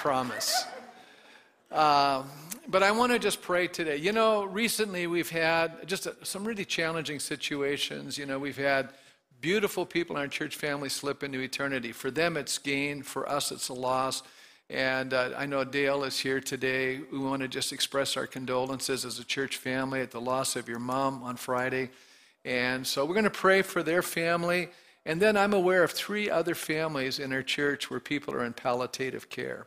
promise. Uh, but I want to just pray today. You know, recently we've had just a, some really challenging situations. You know, we've had beautiful people in our church family slip into eternity. For them, it's gain. For us, it's a loss. And uh, I know Dale is here today. We want to just express our condolences as a church family at the loss of your mom on Friday. And so we're going to pray for their family. And then I'm aware of three other families in our church where people are in palliative care.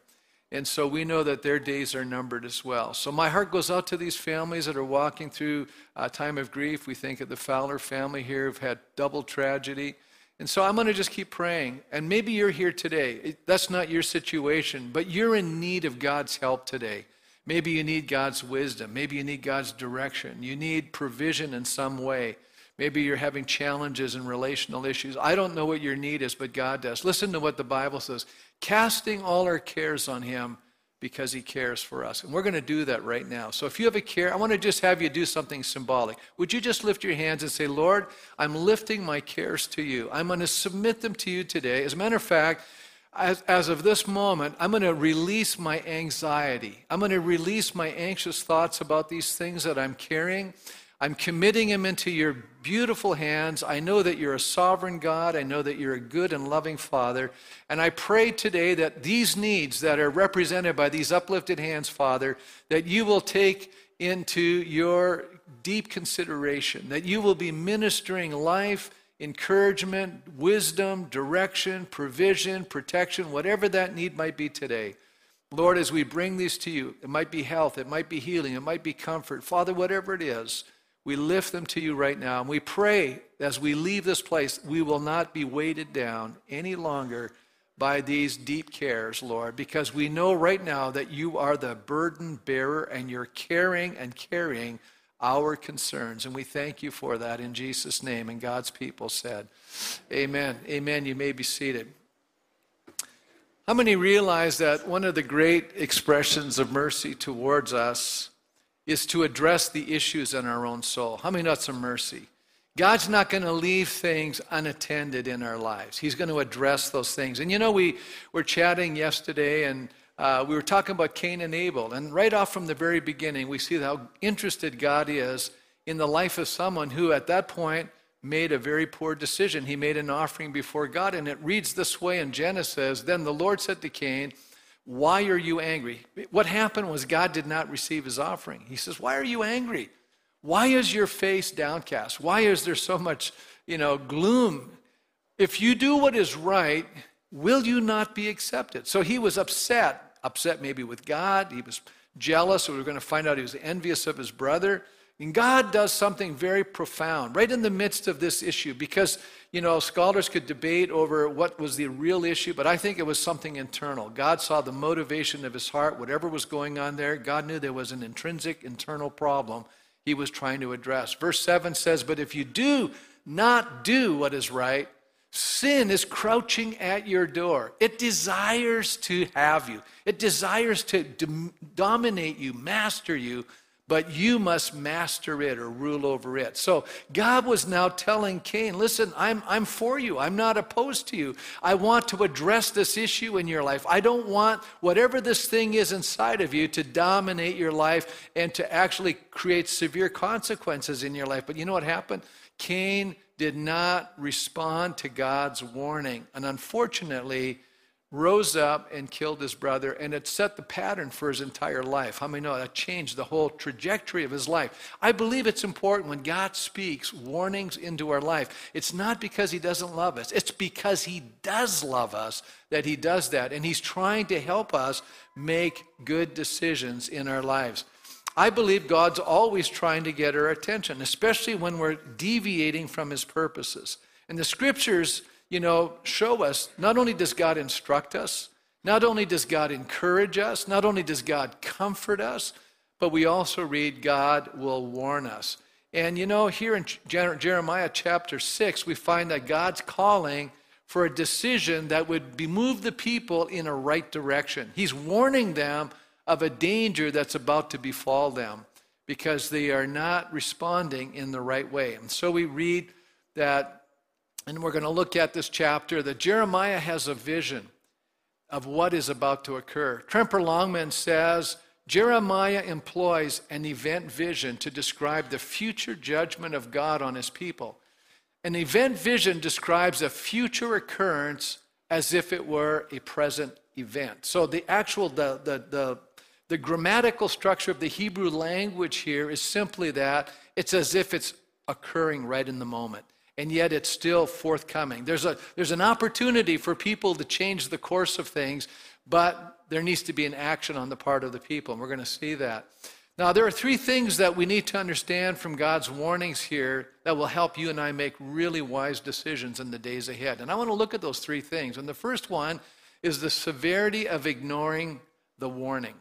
And so we know that their days are numbered as well. So my heart goes out to these families that are walking through a time of grief. We think of the Fowler family here who've had double tragedy. And so I'm going to just keep praying. And maybe you're here today. That's not your situation, but you're in need of God's help today. Maybe you need God's wisdom. Maybe you need God's direction. You need provision in some way. Maybe you're having challenges and relational issues. I don't know what your need is, but God does. Listen to what the Bible says casting all our cares on Him because he cares for us. And we're going to do that right now. So if you have a care, I want to just have you do something symbolic. Would you just lift your hands and say, Lord, I'm lifting my cares to you. I'm going to submit them to you today. As a matter of fact, as, as of this moment, I'm going to release my anxiety. I'm going to release my anxious thoughts about these things that I'm carrying. I'm committing him into your beautiful hands. I know that you're a sovereign God. I know that you're a good and loving Father. And I pray today that these needs that are represented by these uplifted hands, Father, that you will take into your deep consideration, that you will be ministering life, encouragement, wisdom, direction, provision, protection, whatever that need might be today. Lord, as we bring these to you, it might be health, it might be healing, it might be comfort. Father, whatever it is, we lift them to you right now. And we pray as we leave this place, we will not be weighted down any longer by these deep cares, Lord, because we know right now that you are the burden bearer and you're caring and carrying our concerns. And we thank you for that in Jesus' name. And God's people said, Amen. Amen. You may be seated. How many realize that one of the great expressions of mercy towards us is to address the issues in our own soul. How many know some mercy? God's not going to leave things unattended in our lives. He's going to address those things. And you know, we were chatting yesterday and uh, we were talking about Cain and Abel. And right off from the very beginning, we see how interested God is in the life of someone who, at that point, made a very poor decision. He made an offering before God. And it reads this way in Genesis Then the Lord said to Cain, why are you angry? What happened was God did not receive his offering. He says, Why are you angry? Why is your face downcast? Why is there so much, you know, gloom? If you do what is right, will you not be accepted? So he was upset, upset maybe with God. He was jealous. We are going to find out he was envious of his brother. And God does something very profound right in the midst of this issue because, you know, scholars could debate over what was the real issue, but I think it was something internal. God saw the motivation of his heart, whatever was going on there. God knew there was an intrinsic internal problem he was trying to address. Verse 7 says, But if you do not do what is right, sin is crouching at your door. It desires to have you, it desires to dominate you, master you but you must master it or rule over it. So God was now telling Cain, listen, I'm, I'm for you. I'm not opposed to you. I want to address this issue in your life. I don't want whatever this thing is inside of you to dominate your life and to actually create severe consequences in your life. But you know what happened? Cain did not respond to God's warning. And unfortunately, rose up and killed his brother, and it set the pattern for his entire life. How many know that changed the whole trajectory of his life? I believe it's important when God speaks warnings into our life. It's not because he doesn't love us, it's because he does love us that he does that. And he's trying to help us make good decisions in our lives. I believe God's always trying to get our attention, especially when we're deviating from his purposes. And the scriptures you know, show us not only does God instruct us, not only does God encourage us, not only does God comfort us, but we also read God will warn us. And you know, here in Jeremiah chapter 6, we find that God's calling for a decision that would move the people in a right direction. He's warning them of a danger that's about to befall them because they are not responding in the right way. And so we read that and we're going to look at this chapter that Jeremiah has a vision of what is about to occur. Tremper Longman says Jeremiah employs an event vision to describe the future judgment of God on his people. An event vision describes a future occurrence as if it were a present event. So the actual, the, the, the, the grammatical structure of the Hebrew language here is simply that it's as if it's occurring right in the moment and yet it's still forthcoming. There's, a, there's an opportunity for people to change the course of things, but there needs to be an action on the part of the people, and we're going to see that. Now, there are three things that we need to understand from God's warnings here that will help you and I make really wise decisions in the days ahead. And I want to look at those three things. And the first one is the severity of ignoring the warning.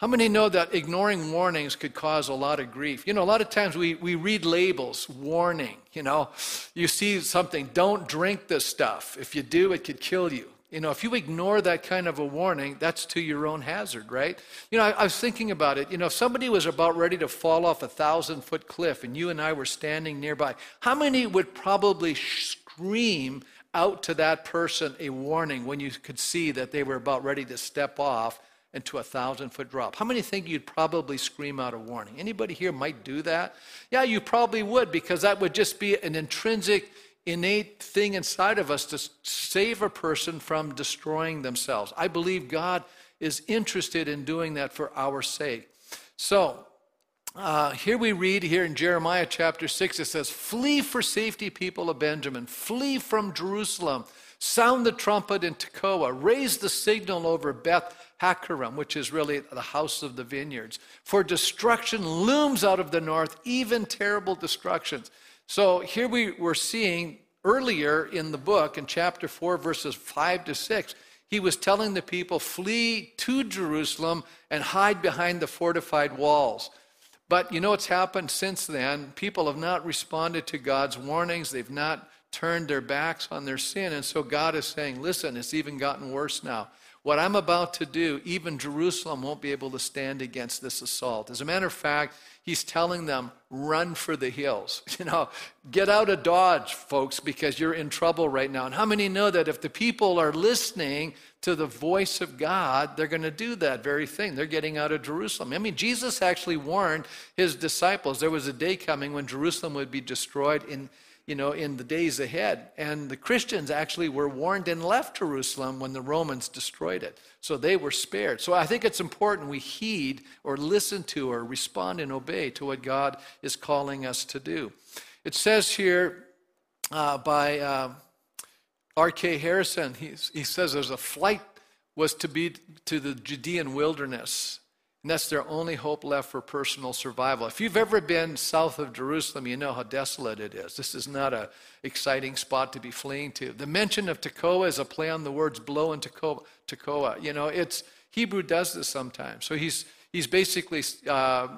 How many know that ignoring warnings could cause a lot of grief? You know, a lot of times we, we read labels, warning, you know, you see something, don't drink this stuff. If you do, it could kill you. You know, if you ignore that kind of a warning, that's to your own hazard, right? You know, I, I was thinking about it. You know, if somebody was about ready to fall off a thousand foot cliff and you and I were standing nearby, how many would probably scream out to that person a warning when you could see that they were about ready to step off into a thousand foot drop. How many think you'd probably scream out a warning? Anybody here might do that? Yeah, you probably would because that would just be an intrinsic, innate thing inside of us to save a person from destroying themselves. I believe God is interested in doing that for our sake. So, uh, here we read here in Jeremiah chapter 6, it says, Flee for safety, people of Benjamin. Flee from Jerusalem. Sound the trumpet in Tekoa. Raise the signal over Beth Hakkerem, which is really the house of the vineyards. For destruction looms out of the north, even terrible destructions. So here we were seeing earlier in the book, in chapter 4, verses 5 to 6, he was telling the people, flee to Jerusalem and hide behind the fortified walls. But you know what's happened since then? People have not responded to God's warnings. They've not turned their backs on their sin. And so God is saying, listen, it's even gotten worse now. What I'm about to do, even Jerusalem won't be able to stand against this assault. As a matter of fact, he's telling them, run for the hills. You know, get out of Dodge, folks, because you're in trouble right now. And how many know that if the people are listening to the voice of God, they're going to do that very thing? They're getting out of Jerusalem. I mean, Jesus actually warned his disciples there was a day coming when Jerusalem would be destroyed in you know, in the days ahead. And the Christians actually were warned and left Jerusalem when the Romans destroyed it. So they were spared. So I think it's important we heed or listen to or respond and obey to what God is calling us to do. It says here uh, by uh, R.K. Harrison, he, he says there's a flight was to be to the Judean wilderness and that's their only hope left for personal survival. If you've ever been south of Jerusalem, you know how desolate it is. This is not an exciting spot to be fleeing to. The mention of Tekoa is a play on the words blow and Tekoa. Tekoa. You know, it's Hebrew does this sometimes. So he's he's basically uh,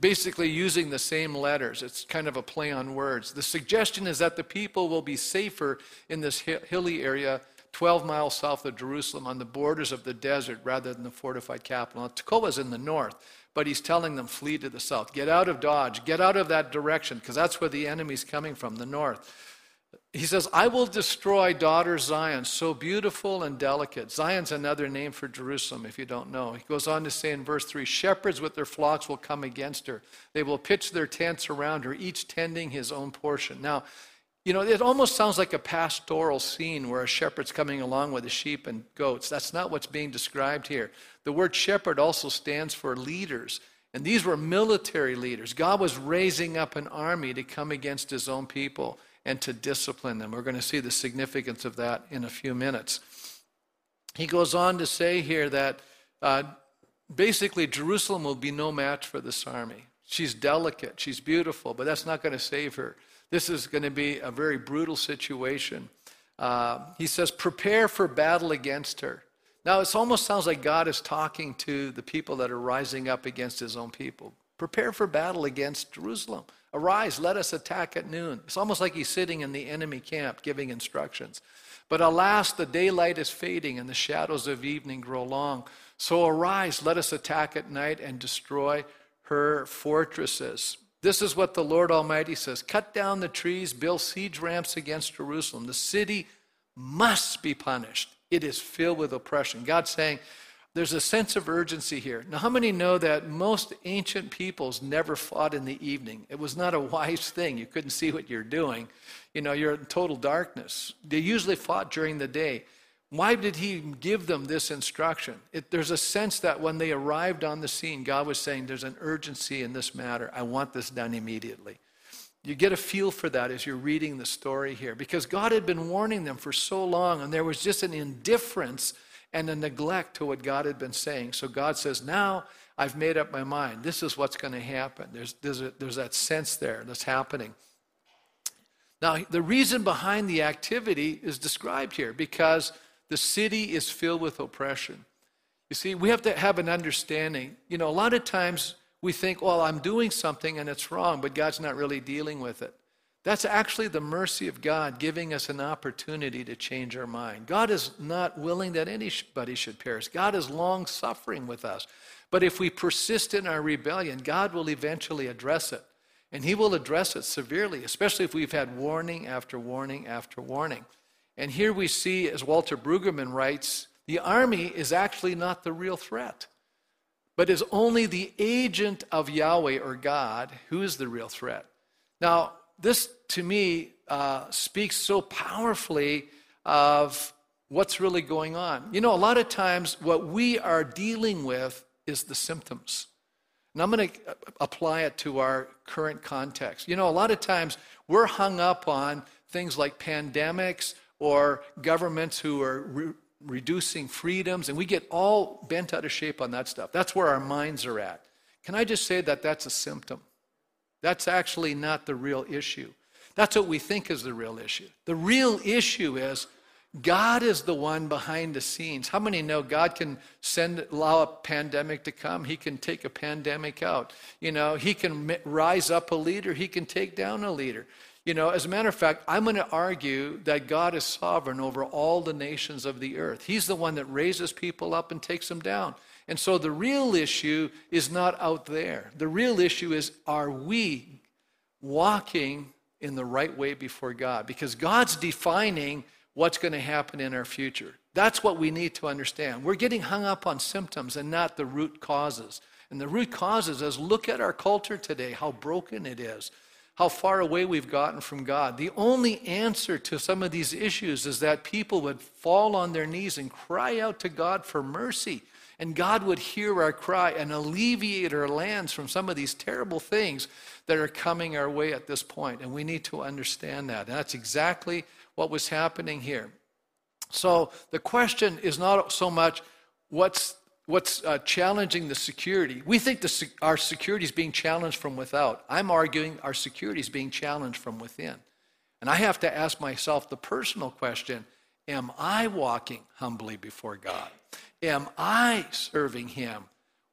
basically using the same letters. It's kind of a play on words. The suggestion is that the people will be safer in this hilly area 12 miles south of Jerusalem on the borders of the desert rather than the fortified capital. Now, Tekoa is in the north, but he's telling them flee to the south. Get out of Dodge. Get out of that direction because that's where the enemy's coming from, the north. He says, I will destroy daughter Zion, so beautiful and delicate. Zion's another name for Jerusalem, if you don't know. He goes on to say in verse 3 Shepherds with their flocks will come against her. They will pitch their tents around her, each tending his own portion. Now, you know, it almost sounds like a pastoral scene where a shepherd's coming along with the sheep and goats. That's not what's being described here. The word shepherd also stands for leaders. And these were military leaders. God was raising up an army to come against his own people and to discipline them. We're going to see the significance of that in a few minutes. He goes on to say here that uh, basically Jerusalem will be no match for this army. She's delicate, she's beautiful, but that's not going to save her. This is going to be a very brutal situation. Uh, he says, prepare for battle against her. Now, it almost sounds like God is talking to the people that are rising up against his own people. Prepare for battle against Jerusalem. Arise, let us attack at noon. It's almost like he's sitting in the enemy camp giving instructions. But alas, the daylight is fading and the shadows of evening grow long. So arise, let us attack at night and destroy her fortresses. This is what the Lord Almighty says Cut down the trees, build siege ramps against Jerusalem. The city must be punished. It is filled with oppression. God's saying, there's a sense of urgency here. Now, how many know that most ancient peoples never fought in the evening? It was not a wise thing. You couldn't see what you're doing. You know, you're in total darkness. They usually fought during the day. Why did he give them this instruction? It, there's a sense that when they arrived on the scene, God was saying, There's an urgency in this matter. I want this done immediately. You get a feel for that as you're reading the story here because God had been warning them for so long, and there was just an indifference and a neglect to what God had been saying. So God says, Now I've made up my mind. This is what's going to happen. There's, there's, a, there's that sense there that's happening. Now, the reason behind the activity is described here because the city is filled with oppression. You see, we have to have an understanding. You know, a lot of times we think, well, I'm doing something and it's wrong, but God's not really dealing with it. That's actually the mercy of God giving us an opportunity to change our mind. God is not willing that anybody should perish. God is long suffering with us. But if we persist in our rebellion, God will eventually address it. And He will address it severely, especially if we've had warning after warning after warning. And here we see, as Walter Brueggemann writes, the army is actually not the real threat, but is only the agent of Yahweh or God who is the real threat. Now, this to me uh, speaks so powerfully of what's really going on. You know, a lot of times what we are dealing with is the symptoms. And I'm going to apply it to our current context. You know, a lot of times we're hung up on things like pandemics or governments who are re- reducing freedoms, and we get all bent out of shape on that stuff. That's where our minds are at. Can I just say that that's a symptom? That's actually not the real issue. That's what we think is the real issue. The real issue is God is the one behind the scenes. How many know God can send allow a pandemic to come? He can take a pandemic out. You know, he can rise up a leader, he can take down a leader. You know, as a matter of fact, I'm going to argue that God is sovereign over all the nations of the earth. He's the one that raises people up and takes them down. And so the real issue is not out there. The real issue is are we walking in the right way before God? Because God's defining what's going to happen in our future. That's what we need to understand. We're getting hung up on symptoms and not the root causes. And the root causes is look at our culture today, how broken it is, how far away we've gotten from God. The only answer to some of these issues is that people would fall on their knees and cry out to God for mercy and God would hear our cry and alleviate our lands from some of these terrible things that are coming our way at this point. And we need to understand that. And that's exactly what was happening here. So the question is not so much what's what's uh, challenging the security. We think the, our security is being challenged from without. I'm arguing our security is being challenged from within. And I have to ask myself the personal question Am I walking humbly before God? Am I serving Him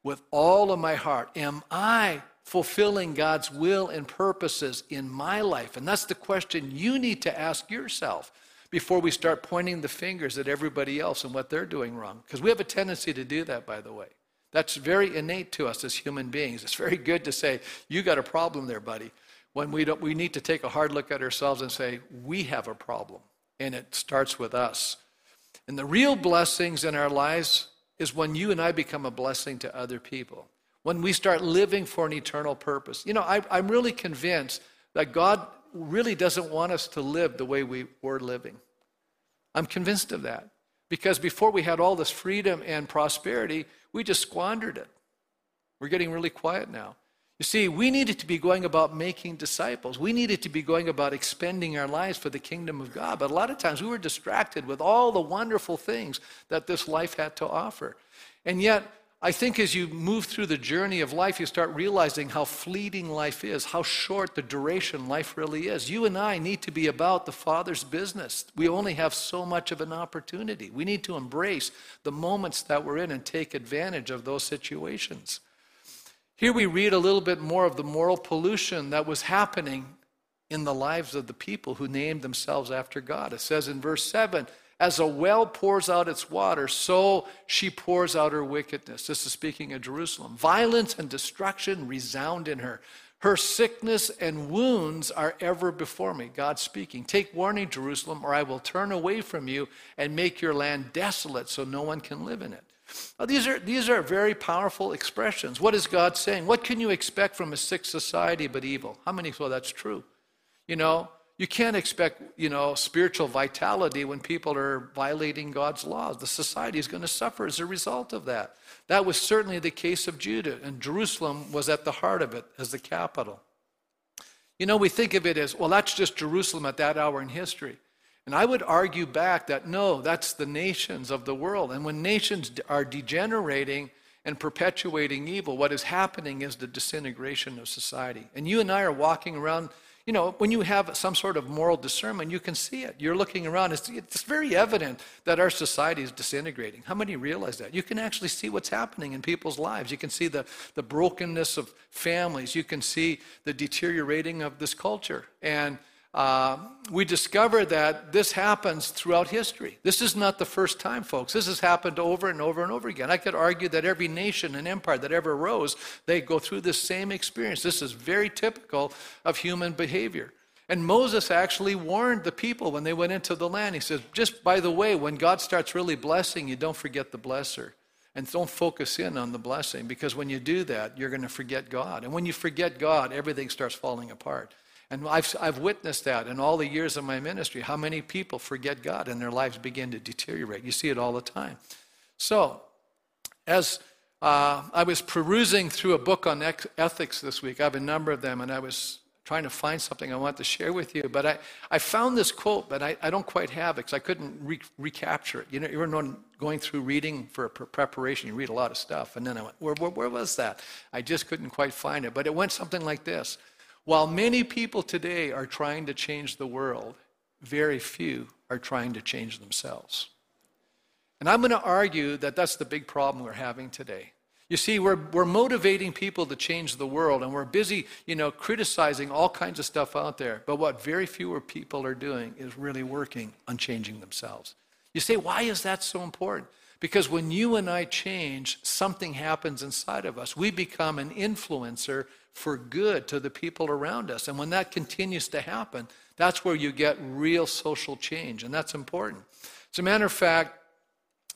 with all of my heart? Am I fulfilling God's will and purposes in my life? And that's the question you need to ask yourself before we start pointing the fingers at everybody else and what they're doing wrong. Because we have a tendency to do that, by the way. That's very innate to us as human beings. It's very good to say, You got a problem there, buddy. When we, don't, we need to take a hard look at ourselves and say, We have a problem. And it starts with us. And the real blessings in our lives is when you and I become a blessing to other people. When we start living for an eternal purpose. You know, I, I'm really convinced that God really doesn't want us to live the way we were living. I'm convinced of that. Because before we had all this freedom and prosperity, we just squandered it. We're getting really quiet now. You see, we needed to be going about making disciples. We needed to be going about expending our lives for the kingdom of God. But a lot of times we were distracted with all the wonderful things that this life had to offer. And yet, I think as you move through the journey of life, you start realizing how fleeting life is, how short the duration life really is. You and I need to be about the Father's business. We only have so much of an opportunity. We need to embrace the moments that we're in and take advantage of those situations. Here we read a little bit more of the moral pollution that was happening in the lives of the people who named themselves after God. It says in verse 7 As a well pours out its water, so she pours out her wickedness. This is speaking of Jerusalem. Violence and destruction resound in her. Her sickness and wounds are ever before me. God speaking. Take warning, Jerusalem, or I will turn away from you and make your land desolate so no one can live in it. Now, these, are, these are very powerful expressions. What is God saying? What can you expect from a sick society but evil? How many feel that's true? You know, you can't expect, you know, spiritual vitality when people are violating God's laws. The society is going to suffer as a result of that. That was certainly the case of Judah, and Jerusalem was at the heart of it as the capital. You know, we think of it as, well, that's just Jerusalem at that hour in history. And I would argue back that no, that's the nations of the world. And when nations are degenerating and perpetuating evil, what is happening is the disintegration of society. And you and I are walking around you know, when you have some sort of moral discernment, you can see it. You're looking around, it's, it's very evident that our society is disintegrating. How many realize that? You can actually see what's happening in people's lives. You can see the, the brokenness of families. You can see the deteriorating of this culture. And uh, we discover that this happens throughout history. This is not the first time, folks. This has happened over and over and over again. I could argue that every nation and empire that ever arose, they go through this same experience. This is very typical of human behavior. And Moses actually warned the people when they went into the land. He says, just by the way, when God starts really blessing you, don't forget the blesser. And don't focus in on the blessing because when you do that, you're going to forget God. And when you forget God, everything starts falling apart. And I've, I've witnessed that in all the years of my ministry, how many people forget God and their lives begin to deteriorate. You see it all the time. So, as uh, I was perusing through a book on ethics this week, I have a number of them, and I was trying to find something I want to share with you. But I, I found this quote, but I, I don't quite have it because I couldn't re- recapture it. You know, you were going through reading for preparation, you read a lot of stuff. And then I went, where, where, where was that? I just couldn't quite find it. But it went something like this while many people today are trying to change the world, very few are trying to change themselves. And I'm going to argue that that's the big problem we're having today. You see, we're, we're motivating people to change the world, and we're busy, you know, criticizing all kinds of stuff out there. But what very fewer people are doing is really working on changing themselves. You say, why is that so important? Because when you and I change, something happens inside of us. We become an influencer for good to the people around us. And when that continues to happen, that's where you get real social change, and that's important. As a matter of fact,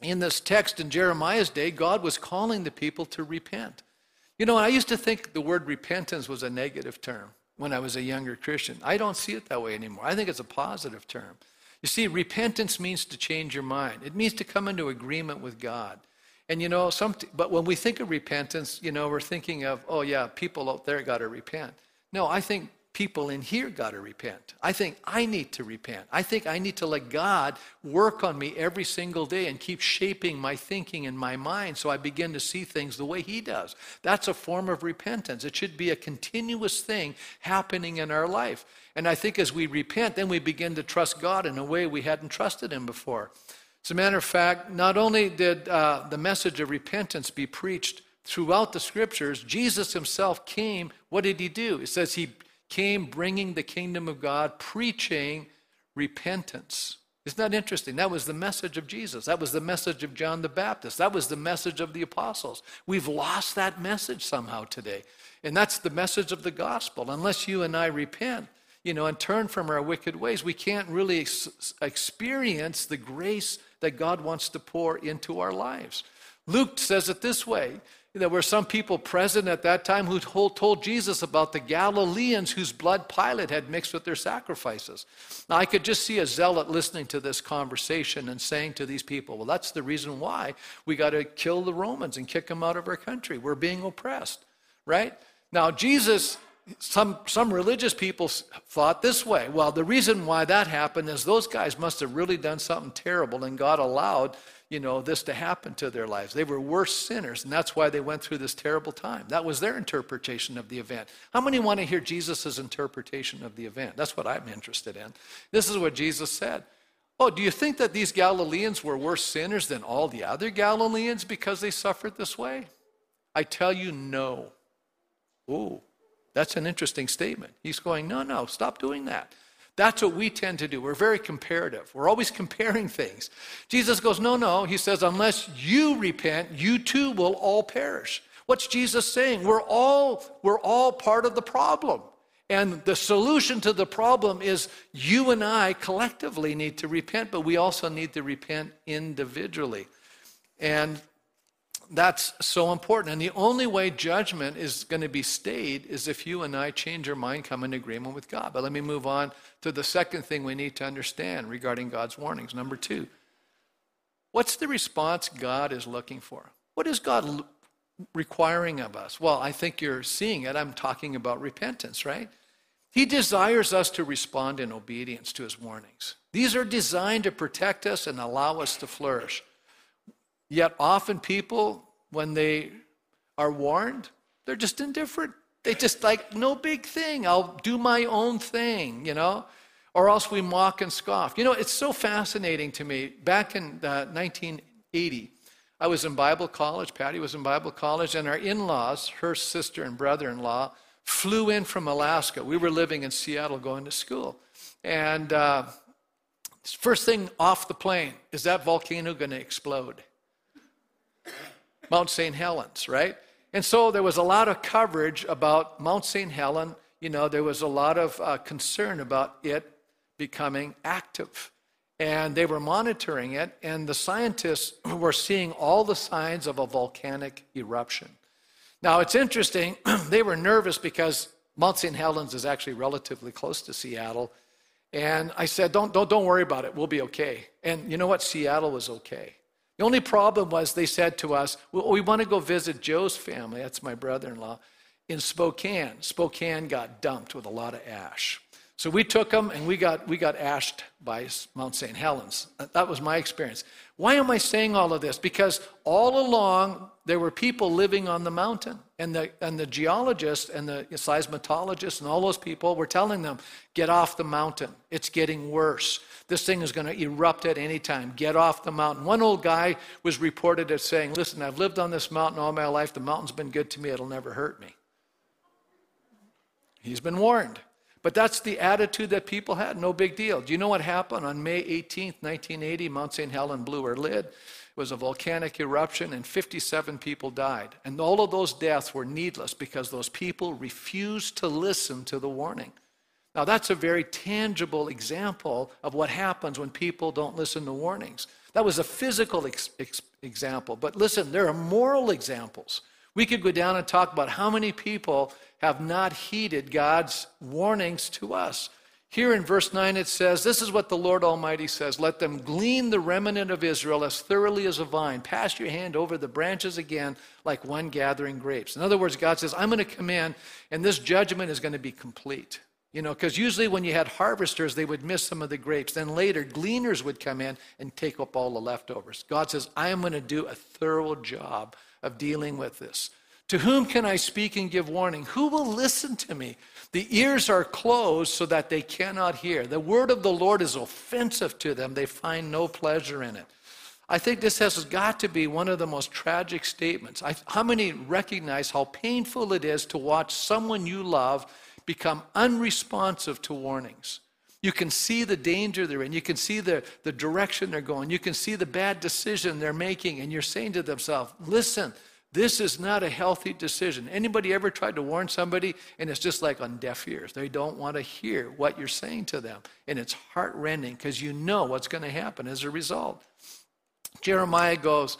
in this text in Jeremiah's day, God was calling the people to repent. You know, I used to think the word repentance was a negative term when I was a younger Christian. I don't see it that way anymore. I think it's a positive term. You see, repentance means to change your mind, it means to come into agreement with God. And you know, some, but when we think of repentance, you know, we're thinking of, oh yeah, people out there got to repent. No, I think people in here got to repent. I think I need to repent. I think I need to let God work on me every single day and keep shaping my thinking and my mind so I begin to see things the way He does. That's a form of repentance. It should be a continuous thing happening in our life. And I think as we repent, then we begin to trust God in a way we hadn't trusted Him before. As a matter of fact, not only did uh, the message of repentance be preached throughout the scriptures, Jesus himself came. What did he do? It says he came bringing the kingdom of God, preaching repentance. Isn't that interesting? That was the message of Jesus. That was the message of John the Baptist. That was the message of the apostles. We've lost that message somehow today. And that's the message of the gospel. Unless you and I repent, you know, and turn from our wicked ways, we can't really ex- experience the grace that God wants to pour into our lives. Luke says it this way there were some people present at that time who told Jesus about the Galileans whose blood Pilate had mixed with their sacrifices. Now, I could just see a zealot listening to this conversation and saying to these people, Well, that's the reason why we got to kill the Romans and kick them out of our country. We're being oppressed, right? Now, Jesus some, some religious people thought this way. Well, the reason why that happened is those guys must have really done something terrible, and God allowed, you know, this to happen to their lives. They were worse sinners, and that's why they went through this terrible time. That was their interpretation of the event. How many want to hear Jesus' interpretation of the event? That's what I'm interested in. This is what Jesus said. Oh, do you think that these Galileans were worse sinners than all the other Galileans because they suffered this way? I tell you, no. Ooh. That's an interesting statement. He's going, no, no, stop doing that. That's what we tend to do. We're very comparative. We're always comparing things. Jesus goes, no, no. He says, unless you repent, you too will all perish. What's Jesus saying? We're all, we're all part of the problem. And the solution to the problem is you and I collectively need to repent, but we also need to repent individually. And that's so important. And the only way judgment is going to be stayed is if you and I change our mind, come in agreement with God. But let me move on to the second thing we need to understand regarding God's warnings. Number two, what's the response God is looking for? What is God requiring of us? Well, I think you're seeing it. I'm talking about repentance, right? He desires us to respond in obedience to his warnings. These are designed to protect us and allow us to flourish. Yet often people, when they are warned, they're just indifferent. They just like, no big thing. I'll do my own thing, you know? Or else we mock and scoff. You know, it's so fascinating to me. Back in uh, 1980, I was in Bible college. Patty was in Bible college, and our in laws, her sister and brother in law, flew in from Alaska. We were living in Seattle going to school. And uh, first thing off the plane is that volcano going to explode? Mount St. Helens, right? And so there was a lot of coverage about Mount St. Helen. You know, there was a lot of uh, concern about it becoming active. And they were monitoring it, and the scientists were seeing all the signs of a volcanic eruption. Now, it's interesting, they were nervous because Mount St. Helens is actually relatively close to Seattle. And I said, don't, don't, don't worry about it, we'll be okay. And you know what? Seattle was okay. The only problem was they said to us, well, we want to go visit Joe's family, that's my brother in law, in Spokane. Spokane got dumped with a lot of ash. So we took them and we got, we got ashed by Mount St. Helens. That was my experience. Why am I saying all of this? Because all along there were people living on the mountain, and the, and the geologists and the seismologists and all those people were telling them, get off the mountain. It's getting worse. This thing is going to erupt at any time. Get off the mountain. One old guy was reported as saying, Listen, I've lived on this mountain all my life. The mountain's been good to me. It'll never hurt me. He's been warned. But that's the attitude that people had. No big deal. Do you know what happened on May 18th, 1980? Mount St. Helen blew her lid. It was a volcanic eruption, and 57 people died. And all of those deaths were needless because those people refused to listen to the warning. Now, that's a very tangible example of what happens when people don't listen to warnings. That was a physical ex- ex- example. But listen, there are moral examples. We could go down and talk about how many people have not heeded God's warnings to us. Here in verse 9 it says, This is what the Lord Almighty says Let them glean the remnant of Israel as thoroughly as a vine. Pass your hand over the branches again like one gathering grapes. In other words, God says, I'm going to come in and this judgment is going to be complete. You know, because usually when you had harvesters, they would miss some of the grapes. Then later, gleaners would come in and take up all the leftovers. God says, I am going to do a thorough job of dealing with this. To whom can I speak and give warning? Who will listen to me? The ears are closed so that they cannot hear. The word of the Lord is offensive to them. They find no pleasure in it. I think this has got to be one of the most tragic statements. I, how many recognize how painful it is to watch someone you love become unresponsive to warnings? You can see the danger they're in. You can see the, the direction they're going. You can see the bad decision they're making. And you're saying to themselves, listen, this is not a healthy decision. Anybody ever tried to warn somebody and it's just like on deaf ears? They don't want to hear what you're saying to them. And it's heartrending because you know what's going to happen as a result. Jeremiah goes,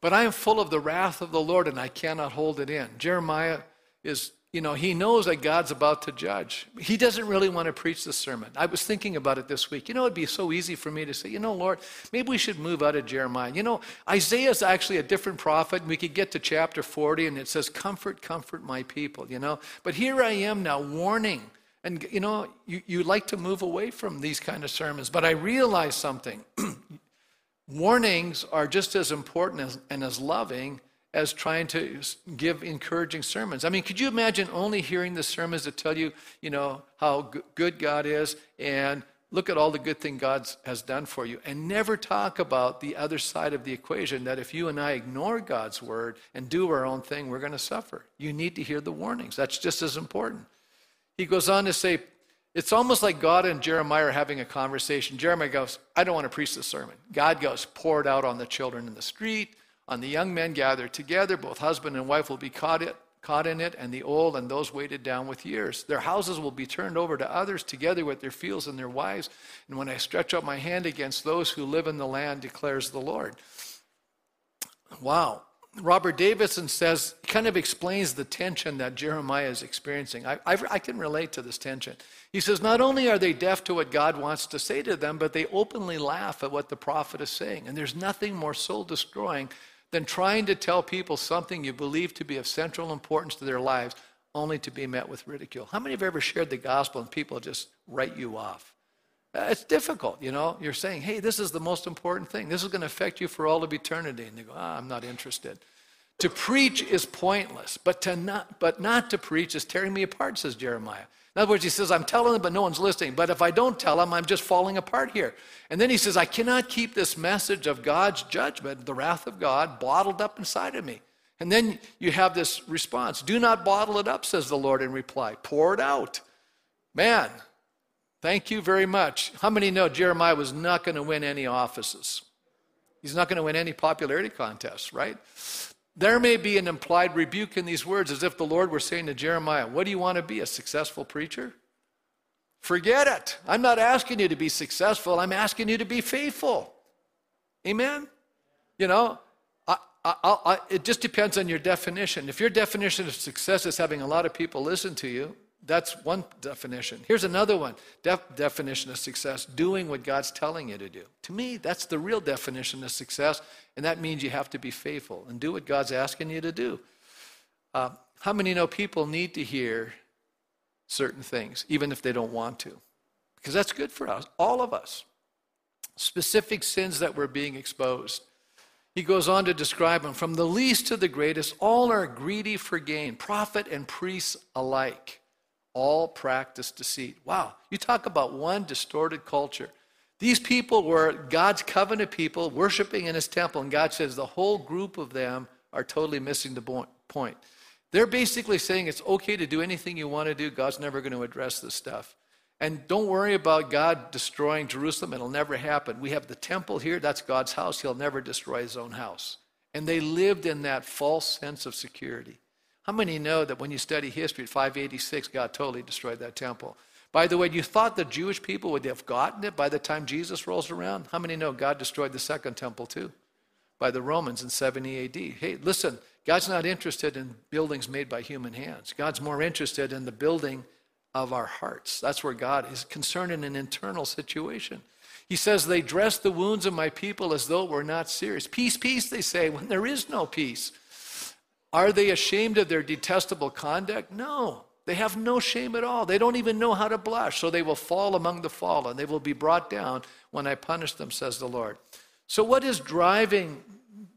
But I am full of the wrath of the Lord and I cannot hold it in. Jeremiah is you know, he knows that God's about to judge. He doesn't really want to preach the sermon. I was thinking about it this week. You know, it'd be so easy for me to say, you know, Lord, maybe we should move out of Jeremiah. You know, Isaiah is actually a different prophet. And we could get to chapter 40 and it says, Comfort, comfort my people, you know. But here I am now warning. And, you know, you, you like to move away from these kind of sermons. But I realize something. Warnings are just as important as, and as loving as trying to give encouraging sermons. I mean, could you imagine only hearing the sermons that tell you, you know, how good God is and look at all the good thing God has done for you and never talk about the other side of the equation that if you and I ignore God's word and do our own thing, we're going to suffer. You need to hear the warnings. That's just as important. He goes on to say, it's almost like God and Jeremiah are having a conversation. Jeremiah goes, I don't want to preach the sermon. God goes, pour it out on the children in the street, On the young men gathered together, both husband and wife will be caught, it, caught in it, and the old and those weighted down with years. Their houses will be turned over to others, together with their fields and their wives. And when I stretch out my hand against those who live in the land, declares the Lord. Wow. Robert Davidson says, kind of explains the tension that Jeremiah is experiencing. I, I, I, can relate to this tension. He says, not only are they deaf to what God wants to say to them, but they openly laugh at what the prophet is saying. And there's nothing more soul destroying than trying to tell people something you believe to be of central importance to their lives, only to be met with ridicule. How many have ever shared the gospel and people just write you off? Uh, it's difficult, you know. You're saying, hey, this is the most important thing. This is going to affect you for all of eternity. And they go, ah, I'm not interested. To preach is pointless, but, to not, but not to preach is tearing me apart, says Jeremiah. In other words, he says, I'm telling them, but no one's listening. But if I don't tell them, I'm just falling apart here. And then he says, I cannot keep this message of God's judgment, the wrath of God, bottled up inside of me. And then you have this response Do not bottle it up, says the Lord in reply. Pour it out. Man, thank you very much. How many know Jeremiah was not going to win any offices? He's not going to win any popularity contests, right? There may be an implied rebuke in these words, as if the Lord were saying to Jeremiah, What do you want to be, a successful preacher? Forget it. I'm not asking you to be successful, I'm asking you to be faithful. Amen? You know, I, I, I, it just depends on your definition. If your definition of success is having a lot of people listen to you, that's one definition. Here's another one Def- definition of success doing what God's telling you to do. To me, that's the real definition of success, and that means you have to be faithful and do what God's asking you to do. Uh, how many know people need to hear certain things, even if they don't want to? Because that's good for us, all of us. Specific sins that were being exposed. He goes on to describe them from the least to the greatest, all are greedy for gain, prophet and priests alike all practice deceit. Wow, you talk about one distorted culture. These people were God's covenant people worshiping in his temple, and God says the whole group of them are totally missing the point. They're basically saying it's okay to do anything you want to do, God's never going to address this stuff. And don't worry about God destroying Jerusalem, it'll never happen. We have the temple here, that's God's house, he'll never destroy his own house. And they lived in that false sense of security. How many know that when you study history, at 586, God totally destroyed that temple? By the way, you thought the Jewish people would have gotten it by the time Jesus rolls around? How many know God destroyed the second temple too? By the Romans in 70 AD. Hey, listen, God's not interested in buildings made by human hands. God's more interested in the building of our hearts. That's where God is concerned in an internal situation. He says, They dress the wounds of my people as though it were not serious. Peace, peace, they say, when there is no peace. Are they ashamed of their detestable conduct? No. They have no shame at all. They don't even know how to blush. So they will fall among the fallen. They will be brought down when I punish them, says the Lord. So, what is driving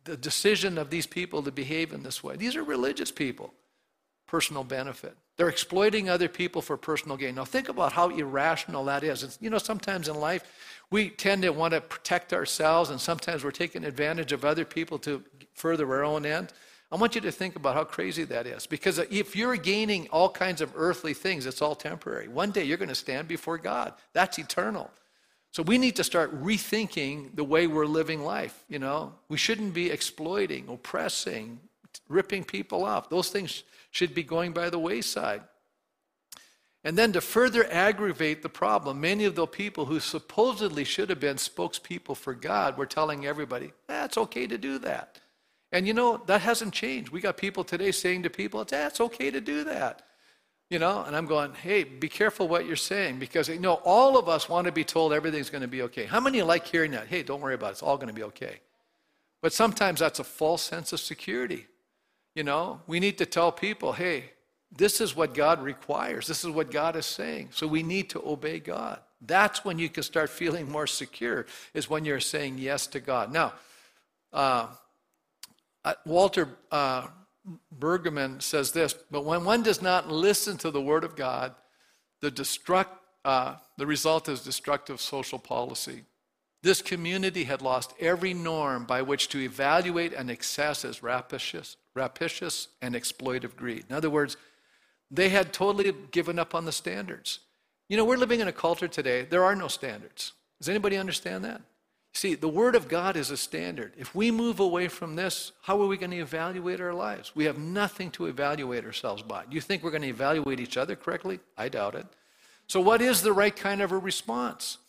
the decision of these people to behave in this way? These are religious people, personal benefit. They're exploiting other people for personal gain. Now, think about how irrational that is. It's, you know, sometimes in life, we tend to want to protect ourselves, and sometimes we're taking advantage of other people to further our own end. I want you to think about how crazy that is. Because if you're gaining all kinds of earthly things, it's all temporary. One day you're going to stand before God. That's eternal. So we need to start rethinking the way we're living life, you know? We shouldn't be exploiting, oppressing, ripping people off. Those things should be going by the wayside. And then to further aggravate the problem, many of the people who supposedly should have been spokespeople for God were telling everybody, it's okay to do that. And you know, that hasn't changed. We got people today saying to people, it's, it's okay to do that. You know, and I'm going, hey, be careful what you're saying because, you know, all of us want to be told everything's going to be okay. How many like hearing that? Hey, don't worry about it. It's all going to be okay. But sometimes that's a false sense of security. You know, we need to tell people, hey, this is what God requires. This is what God is saying. So we need to obey God. That's when you can start feeling more secure, is when you're saying yes to God. Now, uh, Walter uh, Brueggemann says this, but when one does not listen to the word of God, the, destruct, uh, the result is destructive social policy. This community had lost every norm by which to evaluate an excess as rapacious, rapacious and exploitive greed. In other words, they had totally given up on the standards. You know, we're living in a culture today, there are no standards. Does anybody understand that? See, the Word of God is a standard. If we move away from this, how are we going to evaluate our lives? We have nothing to evaluate ourselves by. Do you think we're going to evaluate each other correctly? I doubt it. So, what is the right kind of a response?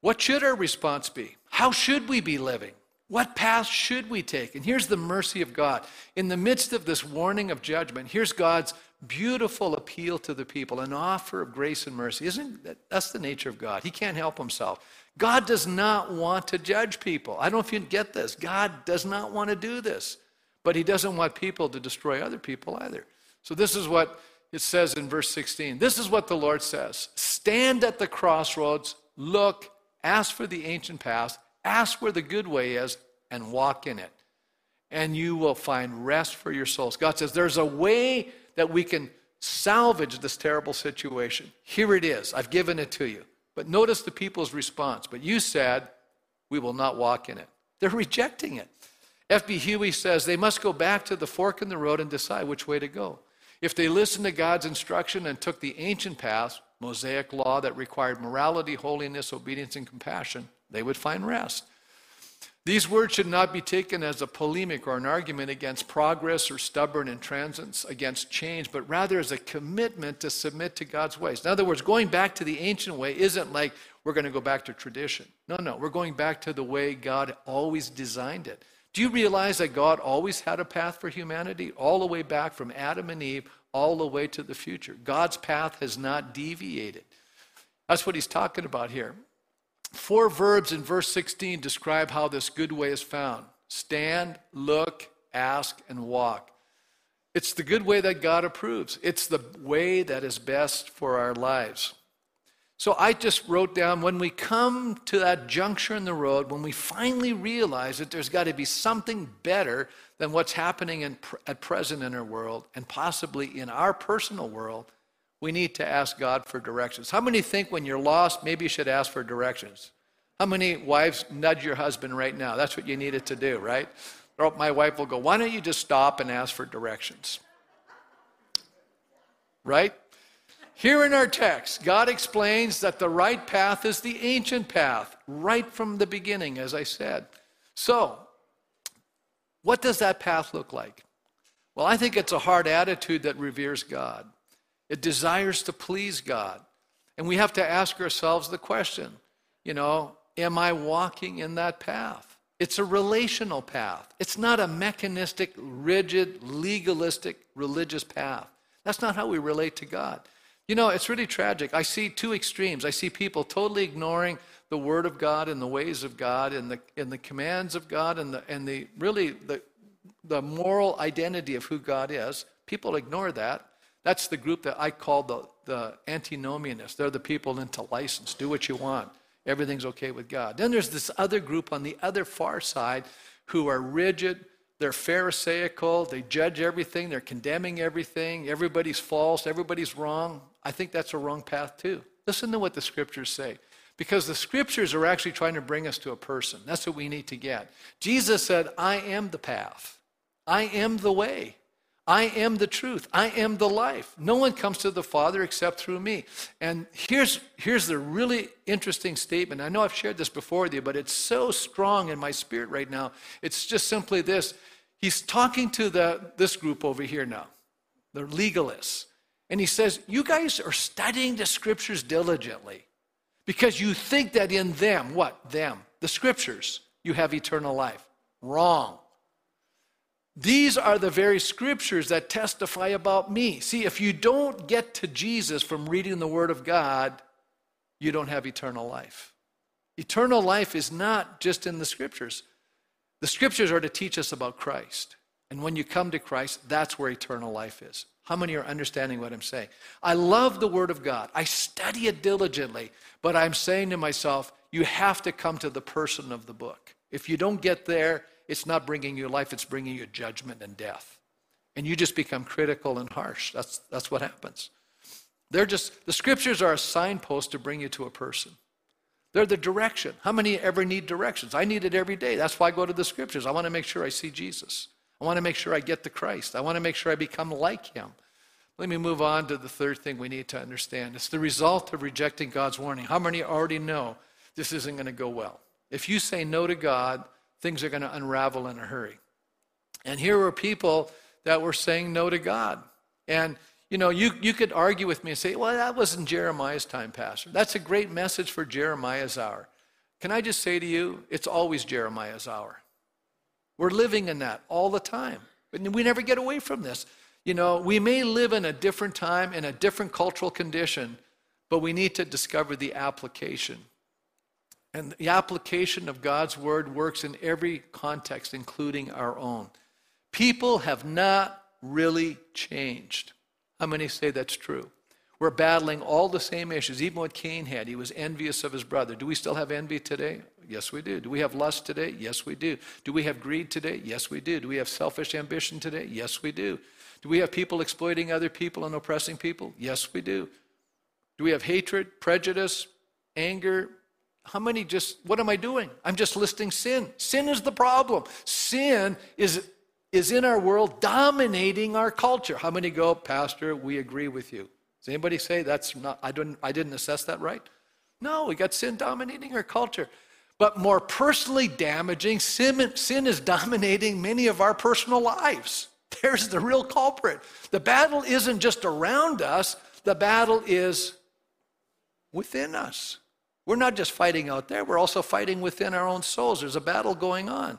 What should our response be? How should we be living? What path should we take? And here's the mercy of God. In the midst of this warning of judgment, here's God's beautiful appeal to the people, an offer of grace and mercy. Isn't that, that's the nature of God? He can't help himself. God does not want to judge people. I don't know if you get this. God does not want to do this, but he doesn't want people to destroy other people either. So this is what it says in verse 16. This is what the Lord says. Stand at the crossroads, look, ask for the ancient path, ask where the good way is and walk in it. And you will find rest for your souls. God says there's a way that we can salvage this terrible situation. Here it is. I've given it to you. But notice the people's response. But you said, We will not walk in it. They're rejecting it. F.B. Huey says they must go back to the fork in the road and decide which way to go. If they listened to God's instruction and took the ancient path, Mosaic law that required morality, holiness, obedience, and compassion, they would find rest. These words should not be taken as a polemic or an argument against progress or stubborn intransigence against change, but rather as a commitment to submit to God's ways. In other words, going back to the ancient way isn't like we're going to go back to tradition. No, no, we're going back to the way God always designed it. Do you realize that God always had a path for humanity, all the way back from Adam and Eve, all the way to the future? God's path has not deviated. That's what he's talking about here. Four verbs in verse 16 describe how this good way is found stand, look, ask, and walk. It's the good way that God approves, it's the way that is best for our lives. So I just wrote down when we come to that juncture in the road, when we finally realize that there's got to be something better than what's happening in, at present in our world and possibly in our personal world, we need to ask God for directions. How many think when you're lost, maybe you should ask for directions? How many wives nudge your husband right now? That's what you needed to do, right? Or my wife will go, Why don't you just stop and ask for directions? Right? Here in our text, God explains that the right path is the ancient path, right from the beginning, as I said. So, what does that path look like? Well, I think it's a hard attitude that reveres God. It desires to please God. And we have to ask ourselves the question, you know, am I walking in that path? It's a relational path. It's not a mechanistic, rigid, legalistic, religious path. That's not how we relate to God. You know, it's really tragic. I see two extremes. I see people totally ignoring the Word of God and the ways of God and the, and the commands of God and the, and the really the, the moral identity of who God is. People ignore that. That's the group that I call the, the antinomianists. They're the people into license. Do what you want. Everything's okay with God. Then there's this other group on the other far side who are rigid. They're Pharisaical. They judge everything. They're condemning everything. Everybody's false. Everybody's wrong. I think that's a wrong path, too. Listen to what the scriptures say. Because the scriptures are actually trying to bring us to a person. That's what we need to get. Jesus said, I am the path, I am the way. I am the truth. I am the life. No one comes to the Father except through me. And here's, here's the really interesting statement. I know I've shared this before with you, but it's so strong in my spirit right now. It's just simply this. He's talking to the, this group over here now, the legalists. And he says, You guys are studying the scriptures diligently because you think that in them, what? Them, the scriptures, you have eternal life. Wrong. These are the very scriptures that testify about me. See, if you don't get to Jesus from reading the Word of God, you don't have eternal life. Eternal life is not just in the scriptures. The scriptures are to teach us about Christ. And when you come to Christ, that's where eternal life is. How many are understanding what I'm saying? I love the Word of God. I study it diligently, but I'm saying to myself, you have to come to the person of the book. If you don't get there, it's not bringing you life, it's bringing you judgment and death. And you just become critical and harsh. That's, that's what happens. They're just, the scriptures are a signpost to bring you to a person. They're the direction. How many ever need directions? I need it every day. That's why I go to the scriptures. I want to make sure I see Jesus. I want to make sure I get to Christ. I want to make sure I become like him. Let me move on to the third thing we need to understand. It's the result of rejecting God's warning. How many already know this isn't going to go well? If you say no to God, things are going to unravel in a hurry. And here were people that were saying no to God. And you know, you, you could argue with me and say, well, that wasn't Jeremiah's time, Pastor. That's a great message for Jeremiah's hour. Can I just say to you, it's always Jeremiah's hour. We're living in that all the time. But we never get away from this. You know, we may live in a different time, in a different cultural condition, but we need to discover the application. And the application of God's word works in every context, including our own. People have not really changed. How many say that's true? We're battling all the same issues, even what Cain had. He was envious of his brother. Do we still have envy today? Yes, we do. Do we have lust today? Yes, we do. Do we have greed today? Yes, we do. Do we have selfish ambition today? Yes, we do. Do we have people exploiting other people and oppressing people? Yes, we do. Do we have hatred, prejudice, anger? How many just, what am I doing? I'm just listing sin. Sin is the problem. Sin is, is in our world dominating our culture. How many go, Pastor, we agree with you? Does anybody say that's not, I didn't, I didn't assess that right? No, we got sin dominating our culture. But more personally damaging, sin, sin is dominating many of our personal lives. There's the real culprit. The battle isn't just around us, the battle is within us. We're not just fighting out there, we're also fighting within our own souls. There's a battle going on.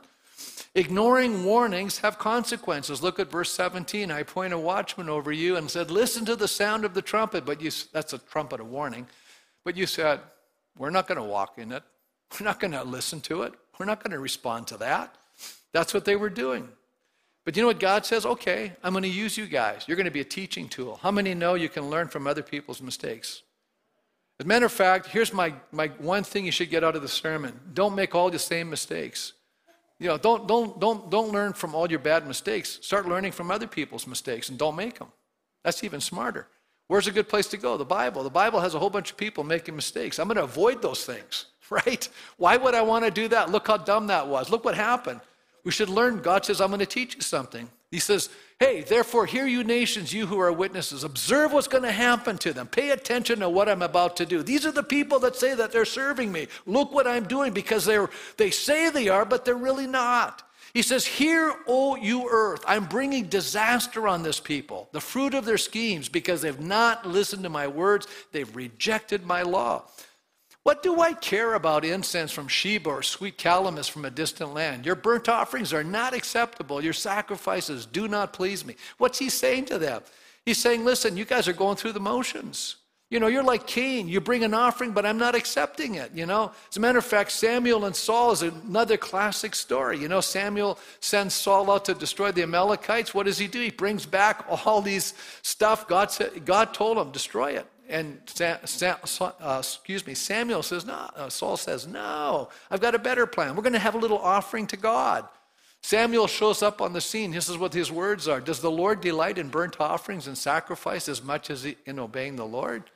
Ignoring warnings have consequences. Look at verse 17. I point a watchman over you and said, Listen to the sound of the trumpet. But you, that's a trumpet of warning. But you said, We're not going to walk in it. We're not going to listen to it. We're not going to respond to that. That's what they were doing. But you know what God says? Okay, I'm going to use you guys. You're going to be a teaching tool. How many know you can learn from other people's mistakes? As a matter of fact, here's my, my one thing you should get out of the sermon. Don't make all the same mistakes. You know, don't, don't, don't, don't learn from all your bad mistakes. Start learning from other people's mistakes and don't make them. That's even smarter. Where's a good place to go? The Bible. The Bible has a whole bunch of people making mistakes. I'm going to avoid those things, right? Why would I want to do that? Look how dumb that was. Look what happened. We should learn. God says, I'm going to teach you something. He says, Hey, therefore, hear you nations, you who are witnesses. Observe what's going to happen to them. Pay attention to what I'm about to do. These are the people that say that they're serving me. Look what I'm doing because they're, they say they are, but they're really not. He says, Hear, O you earth, I'm bringing disaster on this people, the fruit of their schemes, because they've not listened to my words, they've rejected my law. What do I care about incense from Sheba or sweet calamus from a distant land? Your burnt offerings are not acceptable. Your sacrifices do not please me. What's he saying to them? He's saying, listen, you guys are going through the motions. You know, you're like Cain. You bring an offering, but I'm not accepting it. You know, as a matter of fact, Samuel and Saul is another classic story. You know, Samuel sends Saul out to destroy the Amalekites. What does he do? He brings back all these stuff. God said, God told him, destroy it. And uh, excuse me, Samuel says, no. Uh, Saul says, no, I've got a better plan. We're going to have a little offering to God. Samuel shows up on the scene. This is what his words are Does the Lord delight in burnt offerings and sacrifice as much as in obeying the Lord?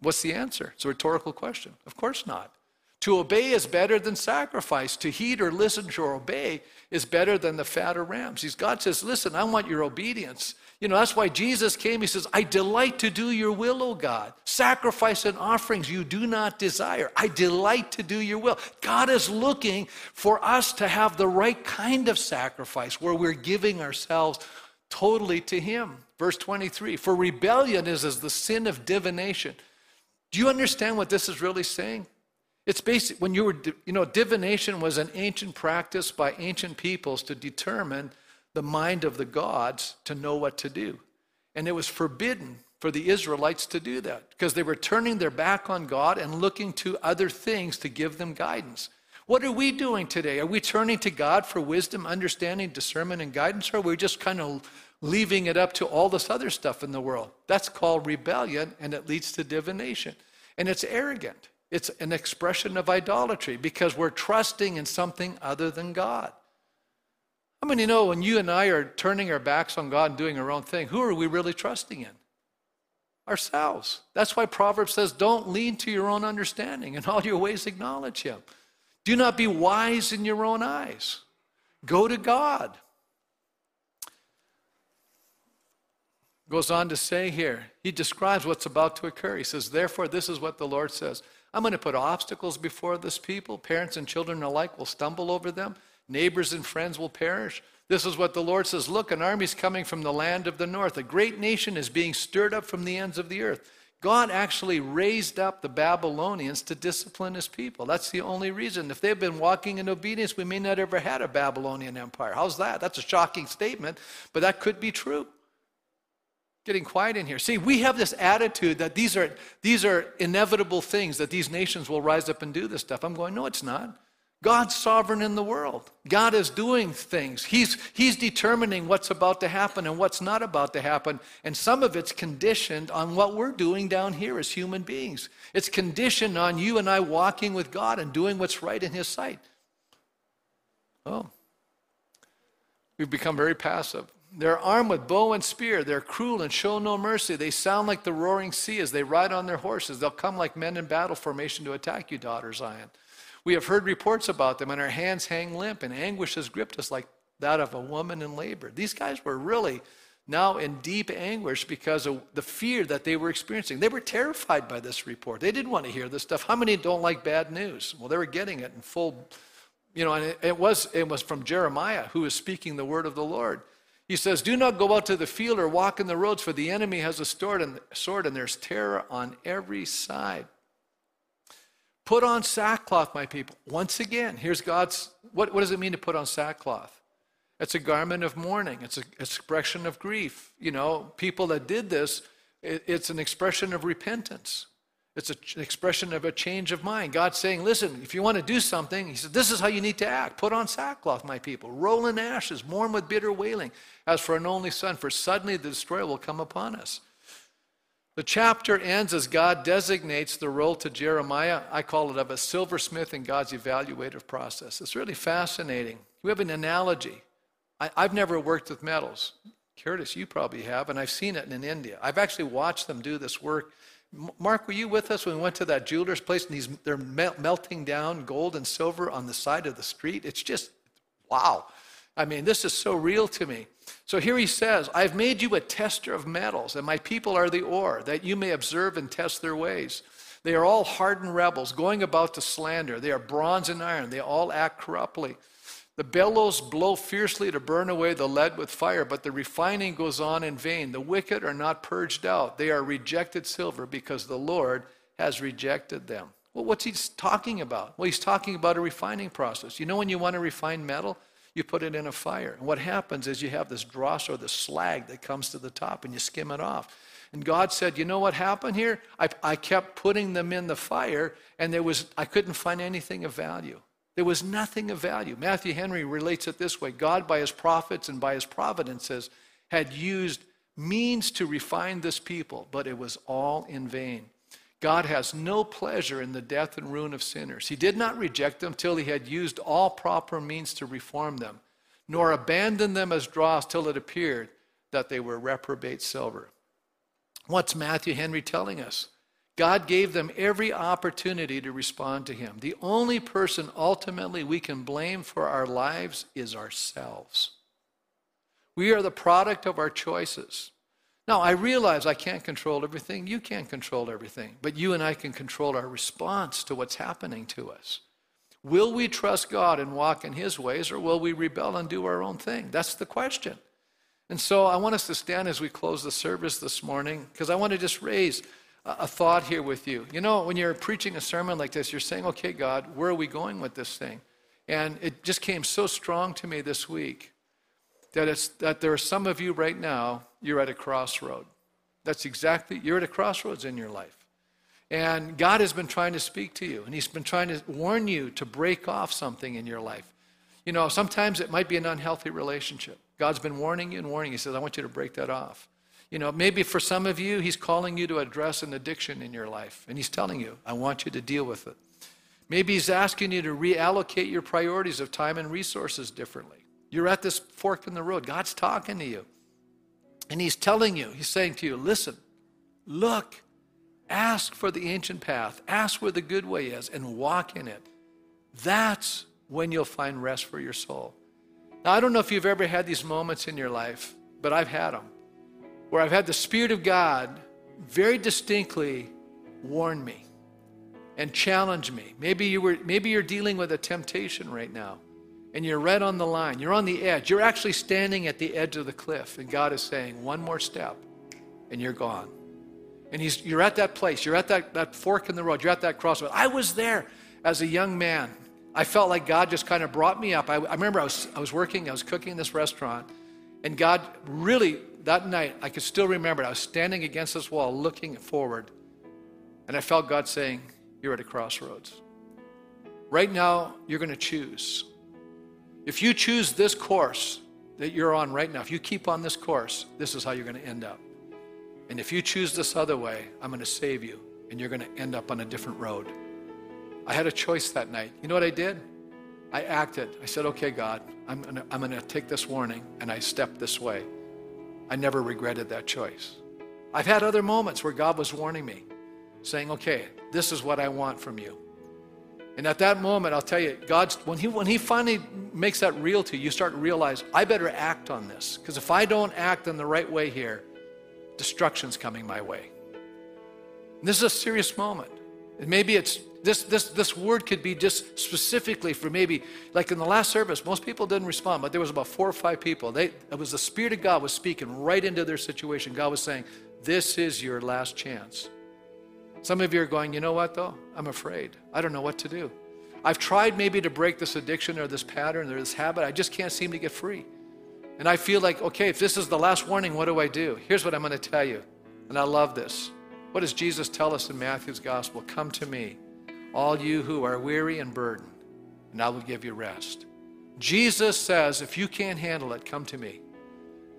What's the answer? It's a rhetorical question. Of course not. To obey is better than sacrifice. To heed or listen to or obey is better than the fat of rams. God says, Listen, I want your obedience. You know, that's why Jesus came. He says, I delight to do your will, O God. Sacrifice and offerings you do not desire. I delight to do your will. God is looking for us to have the right kind of sacrifice where we're giving ourselves totally to Him. Verse 23 For rebellion is as the sin of divination. Do you understand what this is really saying? It's basic when you were, you know, divination was an ancient practice by ancient peoples to determine the mind of the gods to know what to do. And it was forbidden for the Israelites to do that because they were turning their back on God and looking to other things to give them guidance. What are we doing today? Are we turning to God for wisdom, understanding, discernment, and guidance, or are we just kind of leaving it up to all this other stuff in the world? That's called rebellion, and it leads to divination. And it's arrogant. It's an expression of idolatry because we're trusting in something other than God. How many know when you and I are turning our backs on God and doing our own thing, who are we really trusting in? Ourselves. That's why Proverbs says, don't lean to your own understanding. In all your ways, acknowledge Him. Do not be wise in your own eyes. Go to God. Goes on to say here, he describes what's about to occur. He says, Therefore, this is what the Lord says I'm going to put obstacles before this people. Parents and children alike will stumble over them. Neighbors and friends will perish. This is what the Lord says Look, an army's coming from the land of the north. A great nation is being stirred up from the ends of the earth. God actually raised up the Babylonians to discipline his people. That's the only reason. If they've been walking in obedience, we may not ever had a Babylonian empire. How's that? That's a shocking statement, but that could be true. Getting quiet in here. See, we have this attitude that these are these are inevitable things that these nations will rise up and do this stuff. I'm going, no, it's not. God's sovereign in the world. God is doing things. He's, he's determining what's about to happen and what's not about to happen. And some of it's conditioned on what we're doing down here as human beings. It's conditioned on you and I walking with God and doing what's right in His sight. Oh, we've become very passive. They're armed with bow and spear. They're cruel and show no mercy. They sound like the roaring sea as they ride on their horses. They'll come like men in battle formation to attack you, daughter Zion. We have heard reports about them, and our hands hang limp, and anguish has gripped us like that of a woman in labor. These guys were really now in deep anguish because of the fear that they were experiencing. They were terrified by this report. They didn't want to hear this stuff. How many don't like bad news? Well, they were getting it in full, you know, and it, was, it was from Jeremiah who was speaking the word of the Lord. He says, Do not go out to the field or walk in the roads, for the enemy has a sword and, sword, and there's terror on every side. Put on sackcloth, my people. Once again, here's God's. What, what does it mean to put on sackcloth? It's a garment of mourning, it's an expression of grief. You know, people that did this, it, it's an expression of repentance. It's a, an expression of a change of mind. God's saying, listen, if you want to do something, He said, this is how you need to act. Put on sackcloth, my people. Roll in ashes, mourn with bitter wailing, as for an only son, for suddenly the destroyer will come upon us. The chapter ends as God designates the role to Jeremiah. I call it of a silversmith in God's evaluative process. It's really fascinating. We have an analogy. I, have never worked with metals. Curtis, you probably have, and I've seen it in India. I've actually watched them do this work. Mark, were you with us when we went to that jeweler's place and these, they're melting down gold and silver on the side of the street? It's just, wow. I mean, this is so real to me. So here he says, I've made you a tester of metals, and my people are the ore, that you may observe and test their ways. They are all hardened rebels, going about to slander. They are bronze and iron. They all act corruptly. The bellows blow fiercely to burn away the lead with fire, but the refining goes on in vain. The wicked are not purged out. They are rejected silver because the Lord has rejected them. Well, what's he talking about? Well, he's talking about a refining process. You know, when you want to refine metal, you put it in a fire. And what happens is you have this dross or the slag that comes to the top and you skim it off. And God said, You know what happened here? I, I kept putting them in the fire and there was I couldn't find anything of value. There was nothing of value. Matthew Henry relates it this way God, by his prophets and by his providences, had used means to refine this people, but it was all in vain. God has no pleasure in the death and ruin of sinners. He did not reject them till he had used all proper means to reform them, nor abandon them as dross till it appeared that they were reprobate silver. What's Matthew Henry telling us? God gave them every opportunity to respond to him. The only person ultimately we can blame for our lives is ourselves. We are the product of our choices. Now, I realize I can't control everything. You can't control everything. But you and I can control our response to what's happening to us. Will we trust God and walk in His ways, or will we rebel and do our own thing? That's the question. And so I want us to stand as we close the service this morning, because I want to just raise a thought here with you. You know, when you're preaching a sermon like this, you're saying, okay, God, where are we going with this thing? And it just came so strong to me this week that, it's, that there are some of you right now, you're at a crossroad. That's exactly, you're at a crossroads in your life. And God has been trying to speak to you, and He's been trying to warn you to break off something in your life. You know, sometimes it might be an unhealthy relationship. God's been warning you and warning you. He says, I want you to break that off. You know, maybe for some of you, He's calling you to address an addiction in your life, and He's telling you, I want you to deal with it. Maybe He's asking you to reallocate your priorities of time and resources differently. You're at this fork in the road. God's talking to you. And He's telling you, He's saying to you, listen, look, ask for the ancient path, ask where the good way is, and walk in it. That's when you'll find rest for your soul. Now, I don't know if you've ever had these moments in your life, but I've had them where I've had the Spirit of God very distinctly warn me. and challenge me. Maybe you were maybe you're dealing with a temptation right now and you're right on the line. You're on the edge. You're actually standing at the edge of the cliff and God is saying, "One more step and you're gone." And he's, you're at that place. You're at that, that fork in the road. You're at that crossroad. I was there as a young man. I felt like God just kind of brought me up. I, I remember I was, I was working, I was cooking in this restaurant, and God really, that night, I could still remember it. I was standing against this wall looking forward, and I felt God saying, You're at a crossroads. Right now, you're going to choose. If you choose this course that you're on right now, if you keep on this course, this is how you're going to end up. And if you choose this other way, I'm going to save you, and you're going to end up on a different road. I had a choice that night. You know what I did? I acted. I said, okay, God, I'm going to, I'm going to take this warning, and I stepped this way. I never regretted that choice. I've had other moments where God was warning me, saying, okay, this is what I want from you. And at that moment, I'll tell you, God's when He when He finally makes that real to you, you start to realize I better act on this. Because if I don't act in the right way here, destruction's coming my way. And this is a serious moment. And maybe it's this, this, this word could be just specifically for maybe, like in the last service, most people didn't respond, but there was about four or five people. They, it was the Spirit of God was speaking right into their situation. God was saying, This is your last chance. Some of you are going, You know what, though? I'm afraid. I don't know what to do. I've tried maybe to break this addiction or this pattern or this habit. I just can't seem to get free. And I feel like, okay, if this is the last warning, what do I do? Here's what I'm going to tell you. And I love this. What does Jesus tell us in Matthew's gospel? Come to me, all you who are weary and burdened, and I will give you rest. Jesus says, if you can't handle it, come to me.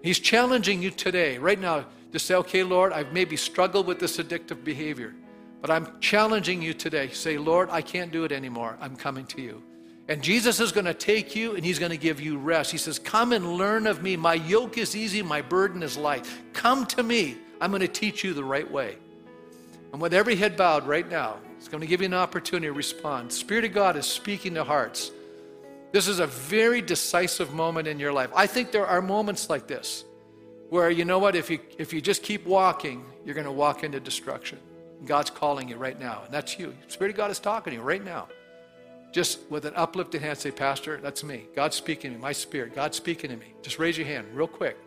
He's challenging you today, right now, to say, okay, Lord, I've maybe struggled with this addictive behavior, but I'm challenging you today. Say, Lord, I can't do it anymore. I'm coming to you. And Jesus is going to take you and he's going to give you rest. He says, Come and learn of me. My yoke is easy, my burden is light. Come to me. I'm going to teach you the right way. And with every head bowed right now, it's going to give you an opportunity to respond. Spirit of God is speaking to hearts. This is a very decisive moment in your life. I think there are moments like this where you know what if you if you just keep walking, you're going to walk into destruction. God's calling you right now, and that's you. Spirit of God is talking to you right now just with an uplifted hand say, Pastor, that's me. God's speaking to me, my spirit. God's speaking to me. Just raise your hand real quick.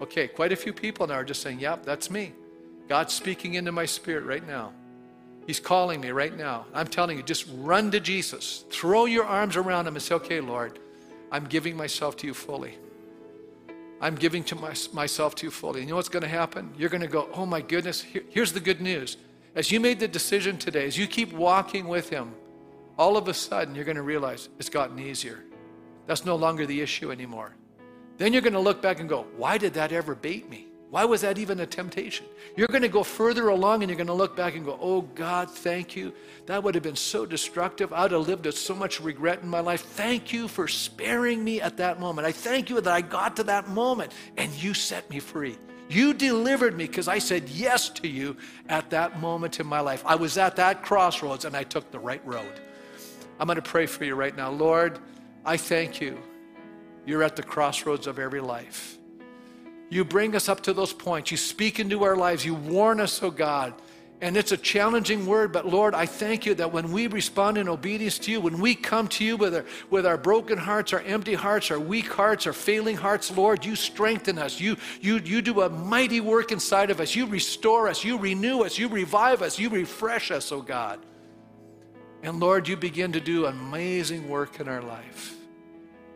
Okay, quite a few people now are just saying, Yep, that's me. God's speaking into my spirit right now. He's calling me right now. I'm telling you, just run to Jesus. Throw your arms around him and say, Okay, Lord, I'm giving myself to you fully. I'm giving to my, myself to you fully. And you know what's going to happen? You're going to go, Oh my goodness, Here, here's the good news. As you made the decision today, as you keep walking with him, all of a sudden you're going to realize it's gotten easier. That's no longer the issue anymore. Then you're going to look back and go, why did that ever bait me? Why was that even a temptation? You're going to go further along and you're going to look back and go, oh God, thank you. That would have been so destructive. I would have lived with so much regret in my life. Thank you for sparing me at that moment. I thank you that I got to that moment and you set me free. You delivered me because I said yes to you at that moment in my life. I was at that crossroads and I took the right road. I'm going to pray for you right now. Lord, I thank you. You're at the crossroads of every life. You bring us up to those points. You speak into our lives. You warn us, oh God. And it's a challenging word, but Lord, I thank you that when we respond in obedience to you, when we come to you with our, with our broken hearts, our empty hearts, our weak hearts, our failing hearts, Lord, you strengthen us. You, you, you do a mighty work inside of us. You restore us. You renew us. You revive us. You refresh us, oh God. And Lord, you begin to do amazing work in our life.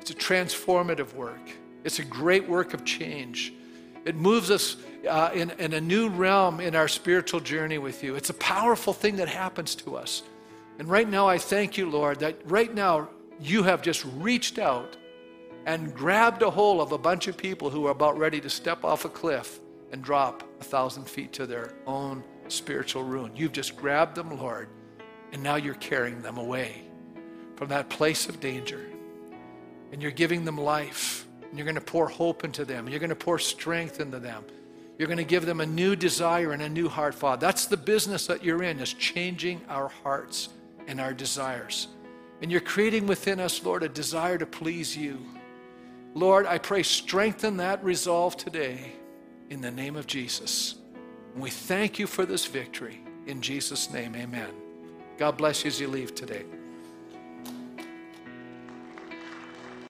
It's a transformative work, it's a great work of change. It moves us uh, in, in a new realm in our spiritual journey with you. It's a powerful thing that happens to us. And right now, I thank you, Lord, that right now you have just reached out and grabbed a hold of a bunch of people who are about ready to step off a cliff and drop a thousand feet to their own spiritual ruin. You've just grabbed them, Lord and now you're carrying them away from that place of danger. And you're giving them life. And you're going to pour hope into them. You're going to pour strength into them. You're going to give them a new desire and a new heart, Father. That's the business that you're in, is changing our hearts and our desires. And you're creating within us, Lord, a desire to please you. Lord, I pray strengthen that resolve today in the name of Jesus. And we thank you for this victory. In Jesus' name, amen. God bless you as you leave today.